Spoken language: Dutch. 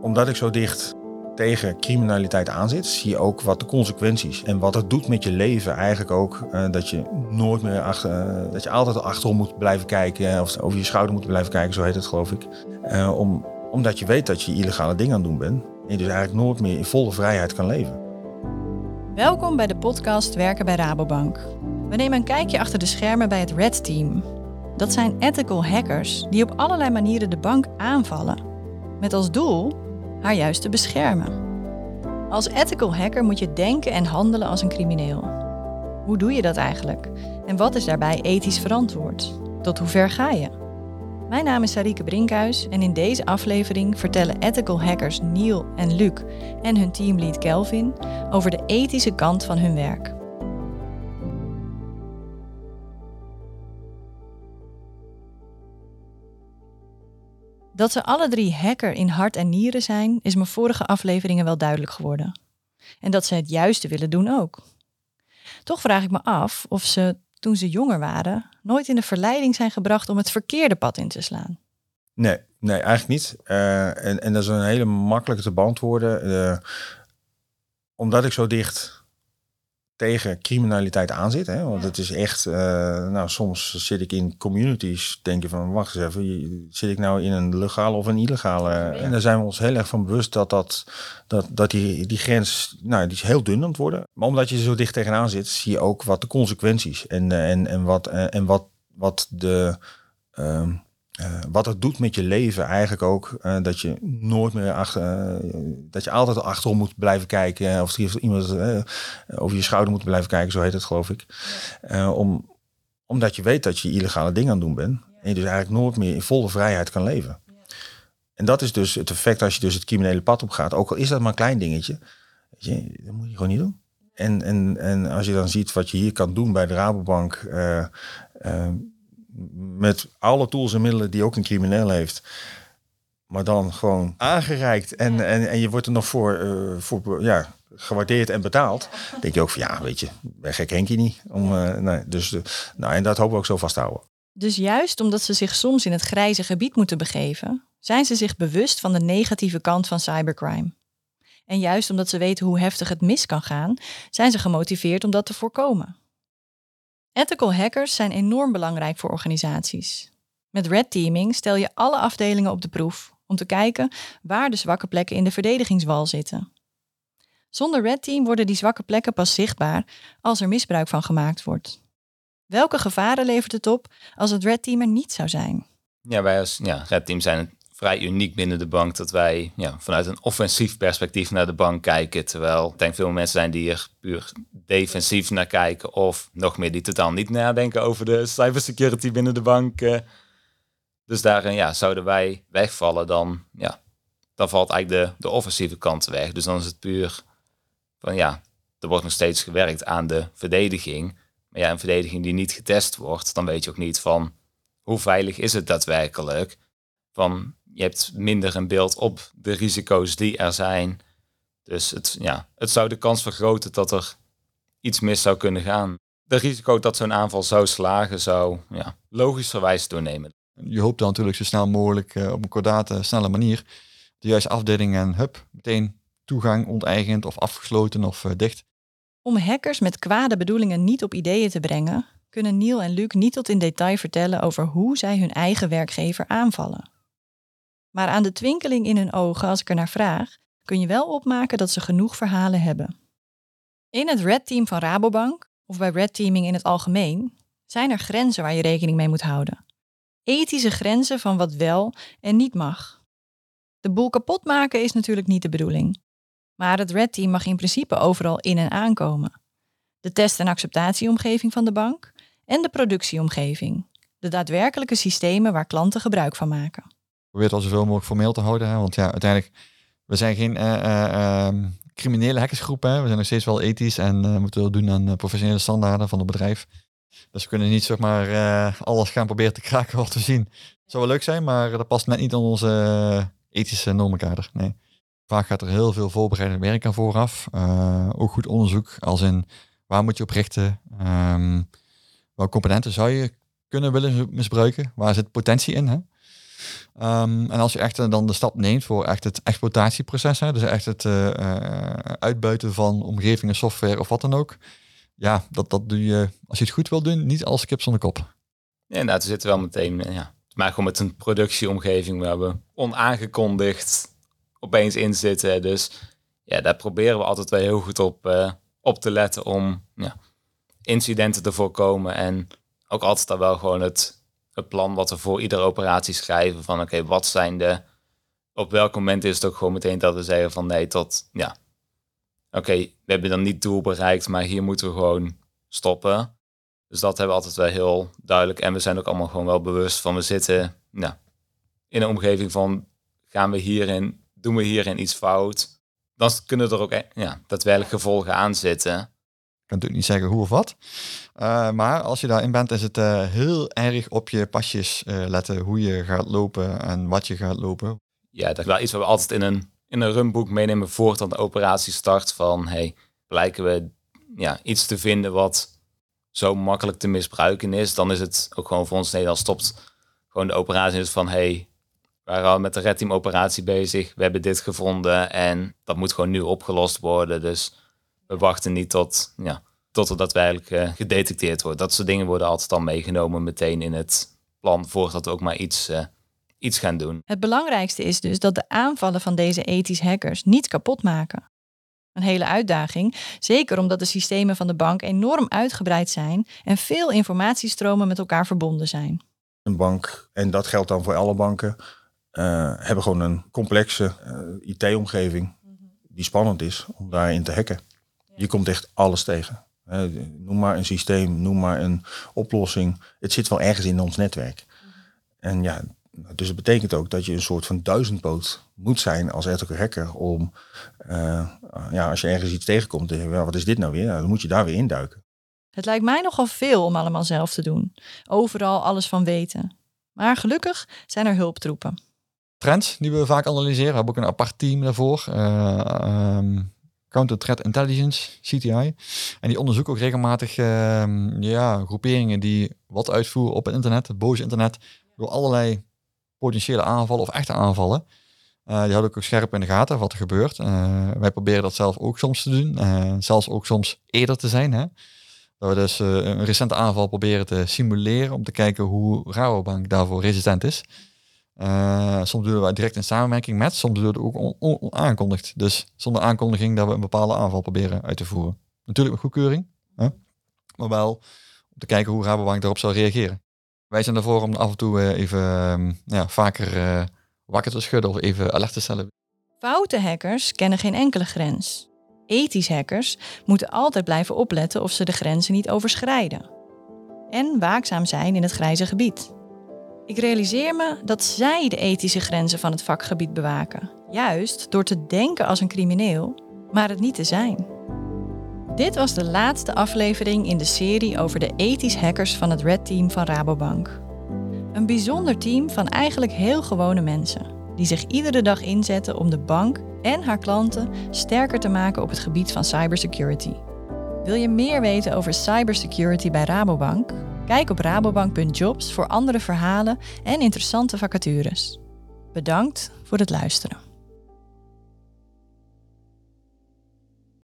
Omdat ik zo dicht tegen criminaliteit aanzit, zie je ook wat de consequenties en wat het doet met je leven eigenlijk ook. eh, dat je nooit meer achter, eh, dat je altijd achterom moet blijven kijken of over je schouder moet blijven kijken, zo heet het geloof ik. Eh, om, omdat je weet dat je illegale dingen aan het doen bent en je dus eigenlijk nooit meer in volle vrijheid kan leven. Welkom bij de podcast Werken bij Rabobank. We nemen een kijkje achter de schermen bij het Red Team. Dat zijn ethical hackers die op allerlei manieren de bank aanvallen. Met als doel haar juist te beschermen. Als ethical hacker moet je denken en handelen als een crimineel. Hoe doe je dat eigenlijk? En wat is daarbij ethisch verantwoord? Tot hoe ver ga je? Mijn naam is Sarike Brinkhuis en in deze aflevering vertellen ethical hackers Neil en Luc en hun teamlead Kelvin over de ethische kant van hun werk. Dat ze alle drie hacker in hart en nieren zijn, is me vorige afleveringen wel duidelijk geworden. En dat ze het juiste willen doen ook. Toch vraag ik me af of ze, toen ze jonger waren, nooit in de verleiding zijn gebracht om het verkeerde pad in te slaan. Nee, nee, eigenlijk niet. Eh, en, en dat is een hele makkelijke te beantwoorden. Eh, omdat ik zo dicht tegen criminaliteit aanzit. Hè? Want het is echt, eh, nou soms zit ik in communities, denk je van, wacht eens even, zit ik nou in een legale of een illegale? En daar zijn we ons heel erg van bewust dat, dat, dat, dat die, die grens, nou die is heel dun aan het worden. Maar omdat je er zo dicht tegenaan zit, zie je ook wat de consequenties en, eh, en, en, wat, eh, en wat, wat de... ehm, eh, wat het doet met je leven eigenlijk ook. eh, dat je nooit meer achter. eh, dat je altijd achterom moet blijven kijken. Of iemand over je schouder moet blijven kijken, zo heet het geloof ik. Om, omdat je weet dat je illegale dingen aan het doen bent. En je dus eigenlijk nooit meer in volle vrijheid kan leven. En dat is dus het effect als je dus het criminele pad op gaat. Ook al is dat maar een klein dingetje. Weet je, dat moet je gewoon niet doen. En, en, en als je dan ziet wat je hier kan doen bij de Rabobank. Met alle tools en middelen die ook een crimineel heeft. Maar dan gewoon aangereikt. En, en, en je wordt er nog voor, eh, voor ja, gewaardeerd en betaald. denk je ook van ja, weet je, bij gek Henkie niet. Om, eh, nee, dus, eh, nou, en dat hopen we ook zo vasthouden. Dus juist omdat ze zich soms in het grijze gebied moeten begeven, zijn ze zich bewust van de negatieve kant van cybercrime. En juist omdat ze weten hoe heftig het mis kan gaan, zijn ze gemotiveerd om dat te voorkomen. Ethical hackers zijn enorm belangrijk voor organisaties. Met red teaming stel je alle afdelingen op de proef om te kijken waar de zwakke plekken in de verdedigingswal zitten. Zonder red team worden die zwakke plekken pas zichtbaar als er misbruik van gemaakt wordt. Welke gevaren levert het op als het red team er niet zou zijn? Ja, wij als ja, Red Team zijn vrij uniek binnen de bank dat wij ja, vanuit een offensief perspectief naar de bank kijken. Terwijl ik denk veel mensen zijn die er puur defensief naar kijken of nog meer die totaal niet nadenken over de cybersecurity binnen de bank. eh. Dus daarin ja, zouden wij wegvallen, dan, ja, dan valt eigenlijk de, de offensieve kant weg. Dus dan is het puur van ja, er wordt nog steeds gewerkt aan de verdediging. Maar ja, een verdediging die niet getest wordt, dan weet je ook niet van hoe veilig is het daadwerkelijk? Van je hebt minder een beeld op de risico's die er zijn. Dus het, ja, het zou de kans vergroten dat er iets mis zou kunnen gaan. De risico dat zo'n aanval zou slagen zou ja, logischerwijs toenemen. Je hoopt dan natuurlijk zo snel mogelijk eh, op een kordate, snelle manier de juiste afdeling en hup, meteen toegang onteigend of afgesloten of eh, dicht. Om hackers met kwade bedoelingen niet op ideeën te brengen, kunnen Neil en Luc niet tot in detail vertellen over hoe zij hun eigen werkgever aanvallen. Maar aan de twinkeling in hun ogen, als ik er naar vraag, kun je wel opmaken dat ze genoeg verhalen hebben. In het Red Team van Rabobank, of bij Red Teaming in het algemeen, zijn er grenzen waar je rekening mee moet houden. Ethische grenzen van wat wel en niet mag. De boel kapot maken is natuurlijk niet de bedoeling. Maar het Red Team mag in principe overal in en aankomen. De test- en acceptatieomgeving van de bank en de productieomgeving. De daadwerkelijke systemen waar klanten gebruik van maken. Probeer het al zoveel mogelijk formeel te houden. Hè? Want ja, uiteindelijk, we zijn geen eh, eh, ehm, criminele hackersgroep. Hè? We zijn nog steeds wel ethisch en eh, moeten wel doen aan professionele standaarden van het bedrijf. Dus we kunnen niet zeg maar alles gaan proberen te kraken wat we zien. Het zou wel leuk zijn, maar dat past net niet aan onze ethische normenkader. Nee. Vaak gaat er heel veel voorbereidend werk aan vooraf. Ook goed onderzoek, als in waar moet je op richten? Ehm welke componenten zou je kunnen willen misbruiken? Waar zit potentie in? Hè? Ehm, en als je echt eh, dan de stap neemt voor echt het exploitatieproces, hè, dus echt het eh, eh, uitbuiten van omgevingen, software of wat dan ook. Ja, dat, dat doe je, als je het goed wil doen, niet als kip zonder kop. Ja, nou, we zitten wel meteen, ja, maar gewoon met een productieomgeving waar we onaangekondigd opeens in zitten. Dus ja, daar proberen we altijd wel heel goed op, op te letten om ja, incidenten te voorkomen. En ook altijd dan wel gewoon het, het plan wat we voor iedere operatie schrijven. Van oké, wat zijn de... Op welk moment is het ook gewoon meteen dat we zeggen van nee, tot... Ja, oké, we hebben dan niet doel bereikt, maar hier moeten we gewoon stoppen. Dus dat hebben we altijd wel heel duidelijk. En we zijn ook allemaal gewoon wel bewust van we zitten nou, in een omgeving van gaan we hierin, doen we hierin iets fout. Dan kunnen er ook ja, daadwerkelijk gevolgen aan zitten. Kan natuurlijk niet zeggen hoe of wat. Uh, maar als je daarin bent, is het uh, heel erg op je pasjes uh, letten. Hoe je gaat lopen en wat je gaat lopen. Ja, dat is wel iets wat we altijd in een, in een runboek meenemen voordat de operatie start. Van hey, blijken we ja, iets te vinden wat zo makkelijk te misbruiken is, dan is het ook gewoon voor ons, nee, dan stopt gewoon de operatie is van, hey, we waren al met de Red Team operatie bezig, we hebben dit gevonden en dat moet gewoon nu opgelost worden. Dus we wachten niet tot, ja, tot er daadwerkelijk uh, gedetecteerd wordt. Dat soort dingen worden altijd al meegenomen meteen in het plan voordat we ook maar iets, uh, iets gaan doen. Het belangrijkste is dus dat de aanvallen van deze ethisch hackers niet kapot maken. Een hele uitdaging, zeker omdat de systemen van de bank enorm uitgebreid zijn en veel informatiestromen met elkaar verbonden zijn. Een bank, en dat geldt dan voor alle banken, uh, hebben gewoon een complexe uh, IT-omgeving die spannend is om daarin te hacken. Je komt echt alles tegen. Uh, noem maar een systeem, noem maar een oplossing. Het zit wel ergens in ons netwerk. En ja, dus het betekent ook dat je een soort van duizendpoot moet zijn als ethical hacker om, uh, ja, als je ergens iets tegenkomt, well, wat is dit nou weer? Nou, dan moet je daar weer induiken. Het lijkt mij nogal veel om allemaal zelf te doen. Overal alles van weten. Maar gelukkig zijn er hulptroepen. Trends die we vaak analyseren, we hebben ook een apart team daarvoor. Uh, um, Counter Threat Intelligence, CTI. En die onderzoeken ook regelmatig uh, ja, groeperingen die wat uitvoeren op het internet, het boze internet, door allerlei potentiële aanvallen of echte aanvallen. Uh, die houden ook scherp in de gaten wat er gebeurt. Uh, wij proberen dat zelf ook soms te doen. Uh, zelfs ook soms eerder te zijn. Hè? Dat we dus een recente aanval proberen te simuleren om te kijken hoe Rabobank daarvoor resistent is. Soms doen we direct in samenwerking met, soms doen we het ook onaankondigd. Dus zonder aankondiging dat we een bepaalde aanval proberen uit te voeren. Natuurlijk met goedkeuring, hè? maar wel om te kijken hoe Rabobank daarop zal reageren. Wij zijn ervoor om af en toe even ja, vaker wakker te schudden of even alert te stellen. Foute hackers kennen geen enkele grens. Ethisch hackers moeten altijd blijven opletten of ze de grenzen niet overschrijden. En waakzaam zijn in het grijze gebied. Ik realiseer me dat zij de ethische grenzen van het vakgebied bewaken. Juist door te denken als een crimineel, maar het niet te zijn. Dit was de laatste aflevering in de serie over de ethisch hackers van het Red Team van Rabobank. Een bijzonder team van eigenlijk heel gewone mensen, die zich iedere dag inzetten om de bank en haar klanten sterker te maken op het gebied van cybersecurity. Wil je meer weten over cybersecurity bij Rabobank? Kijk op rabobank.jobs voor andere verhalen en interessante vacatures. Bedankt voor het luisteren.